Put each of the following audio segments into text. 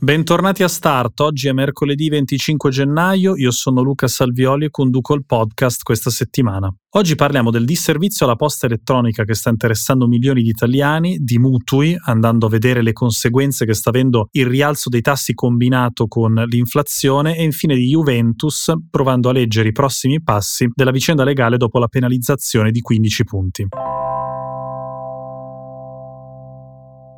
Bentornati a Start, oggi è mercoledì 25 gennaio, io sono Luca Salvioli e conduco il podcast questa settimana. Oggi parliamo del disservizio alla posta elettronica che sta interessando milioni di italiani, di mutui, andando a vedere le conseguenze che sta avendo il rialzo dei tassi combinato con l'inflazione e infine di Juventus, provando a leggere i prossimi passi della vicenda legale dopo la penalizzazione di 15 punti.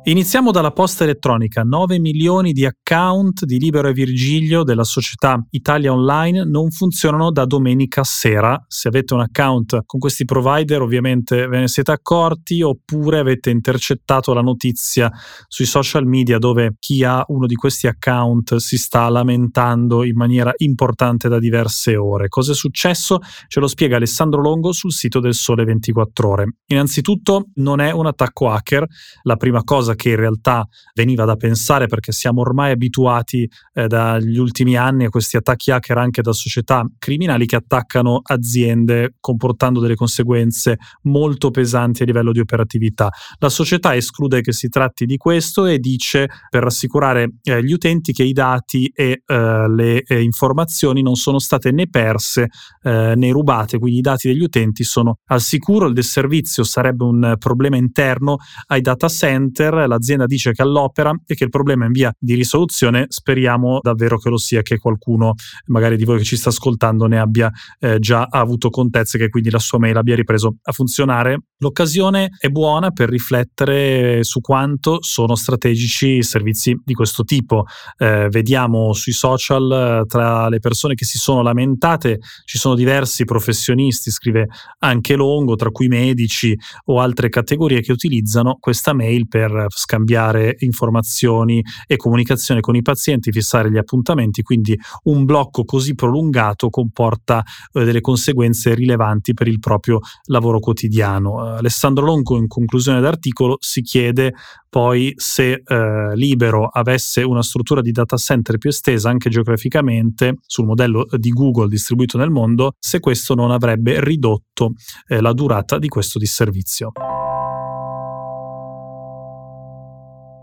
Iniziamo dalla posta elettronica. 9 milioni di account di Libero e Virgilio della società Italia Online non funzionano da domenica sera. Se avete un account con questi provider ovviamente ve ne siete accorti oppure avete intercettato la notizia sui social media dove chi ha uno di questi account si sta lamentando in maniera importante da diverse ore. Cosa è successo? Ce lo spiega Alessandro Longo sul sito del Sole 24 ore. Innanzitutto non è un attacco hacker. La prima cosa cosa che in realtà veniva da pensare perché siamo ormai abituati eh, dagli ultimi anni a questi attacchi hacker anche da società criminali che attaccano aziende comportando delle conseguenze molto pesanti a livello di operatività. La società esclude che si tratti di questo e dice per rassicurare eh, gli utenti che i dati e eh, le eh, informazioni non sono state né perse eh, né rubate, quindi i dati degli utenti sono al sicuro, il disservizio sarebbe un problema interno ai data center l'azienda dice che all'opera e che il problema è in via di risoluzione, speriamo davvero che lo sia, che qualcuno magari di voi che ci sta ascoltando ne abbia eh, già avuto contezza e che quindi la sua mail abbia ripreso a funzionare. L'occasione è buona per riflettere su quanto sono strategici servizi di questo tipo. Eh, vediamo sui social tra le persone che si sono lamentate ci sono diversi professionisti, scrive anche Longo, tra cui medici o altre categorie che utilizzano questa mail per scambiare informazioni e comunicazione con i pazienti, fissare gli appuntamenti, quindi un blocco così prolungato comporta eh, delle conseguenze rilevanti per il proprio lavoro quotidiano. Eh, Alessandro Longo in conclusione d'articolo si chiede poi se eh, Libero avesse una struttura di data center più estesa anche geograficamente sul modello di Google distribuito nel mondo, se questo non avrebbe ridotto eh, la durata di questo disservizio.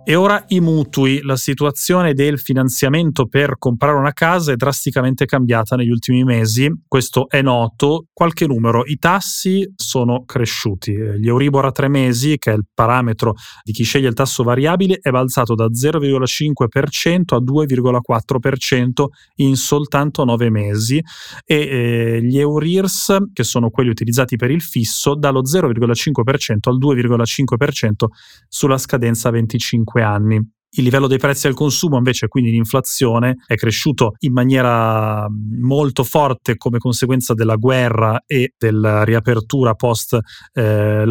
E ora i mutui. La situazione del finanziamento per comprare una casa è drasticamente cambiata negli ultimi mesi. Questo è noto. Qualche numero. I tassi sono cresciuti. Gli Euribor a tre mesi, che è il parametro di chi sceglie il tasso variabile, è balzato da 0,5% a 2,4% in soltanto nove mesi. E eh, gli Eurirs, che sono quelli utilizzati per il fisso, dallo 0,5% al 2,5% sulla scadenza 25 5 anni. Il livello dei prezzi al consumo invece, quindi l'inflazione, è cresciuto in maniera molto forte come conseguenza della guerra e della riapertura post eh.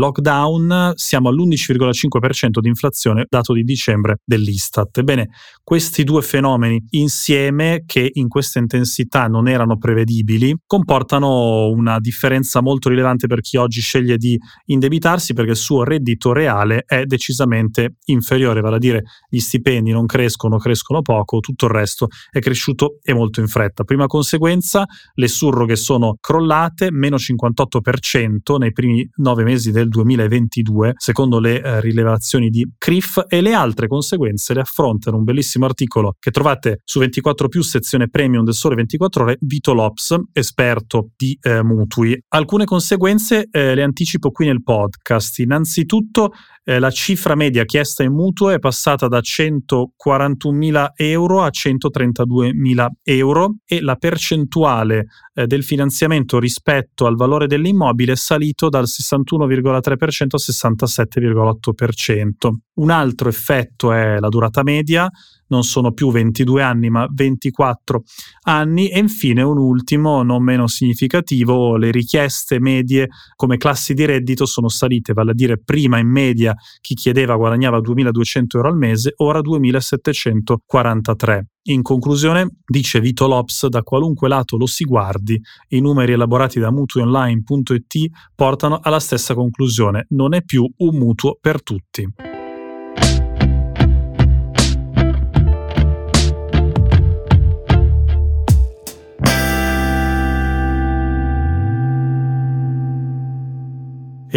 Siamo all'11,5% di inflazione, dato di dicembre dell'Istat. Ebbene, questi due fenomeni insieme, che in questa intensità non erano prevedibili, comportano una differenza molto rilevante per chi oggi sceglie di indebitarsi perché il suo reddito reale è decisamente inferiore, vale a dire gli stipendi non crescono, crescono poco, tutto il resto è cresciuto e molto in fretta. Prima conseguenza, le surroghe sono crollate, meno 58% nei primi nove mesi del 2022, secondo le eh, rilevazioni di CRIF, e le altre conseguenze le affrontano un bellissimo articolo che trovate su 24 più sezione premium del Sole 24 ore, Vito Lops, esperto di eh, mutui. Alcune conseguenze eh, le anticipo qui nel podcast. Innanzitutto eh, la cifra media chiesta in mutuo è passata da 141.000 euro a 132.000 euro e la percentuale eh, del finanziamento rispetto al valore dell'immobile è salito dal 61,3% al 67,8%. Un altro effetto è la durata media, non sono più 22 anni ma 24 anni e infine un ultimo non meno significativo, le richieste medie come classi di reddito sono salite, vale a dire prima in media chi chiedeva guadagnava 2200 euro al mese, ora 2743. In conclusione, dice Vito Lops, da qualunque lato lo si guardi, i numeri elaborati da mutuionline.it portano alla stessa conclusione, non è più un mutuo per tutti.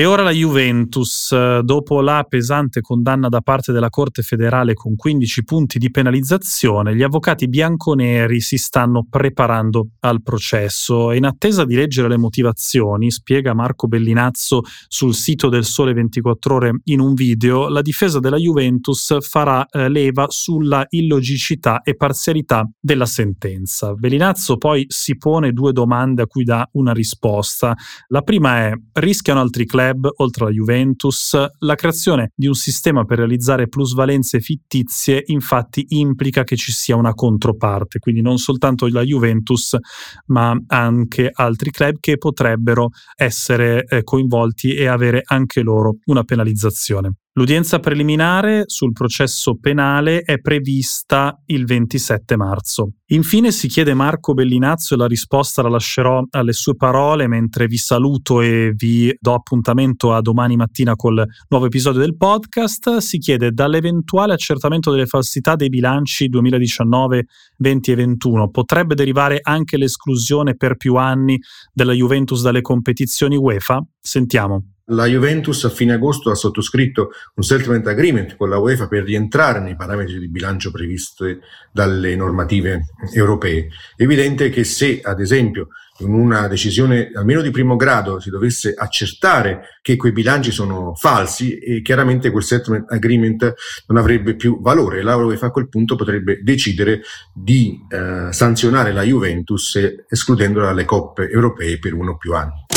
E ora la Juventus, dopo la pesante condanna da parte della Corte federale con 15 punti di penalizzazione, gli avvocati bianconeri si stanno preparando al processo. In attesa di leggere le motivazioni, spiega Marco Bellinazzo sul sito del Sole 24 Ore in un video, la difesa della Juventus farà eh, leva sulla illogicità e parzialità della sentenza. Bellinazzo poi si pone due domande a cui dà una risposta. La prima è: rischiano altri club club, oltre alla Juventus. La creazione di un sistema per realizzare plusvalenze fittizie infatti implica che ci sia una controparte, quindi non soltanto la Juventus, ma anche altri club che potrebbero essere eh, coinvolti e avere anche loro una penalizzazione. L'udienza preliminare sul processo penale è prevista il 27 marzo. Infine si chiede Marco Bellinazzo e la risposta la lascerò alle sue parole mentre vi saluto e vi do appuntamento a domani mattina col nuovo episodio del podcast. Si chiede dall'eventuale accertamento delle falsità dei bilanci 2019, 20 e 21 potrebbe derivare anche l'esclusione per più anni della Juventus dalle competizioni UEFA? Sentiamo. La Juventus a fine agosto ha sottoscritto un settlement agreement con la UEFA per rientrare nei parametri di bilancio previsti dalle normative europee. È evidente che se, ad esempio, in una decisione almeno di primo grado si dovesse accertare che quei bilanci sono falsi, e chiaramente quel settlement agreement non avrebbe più valore. La UEFA a quel punto potrebbe decidere di eh, sanzionare la Juventus escludendola dalle coppe europee per uno o più anni.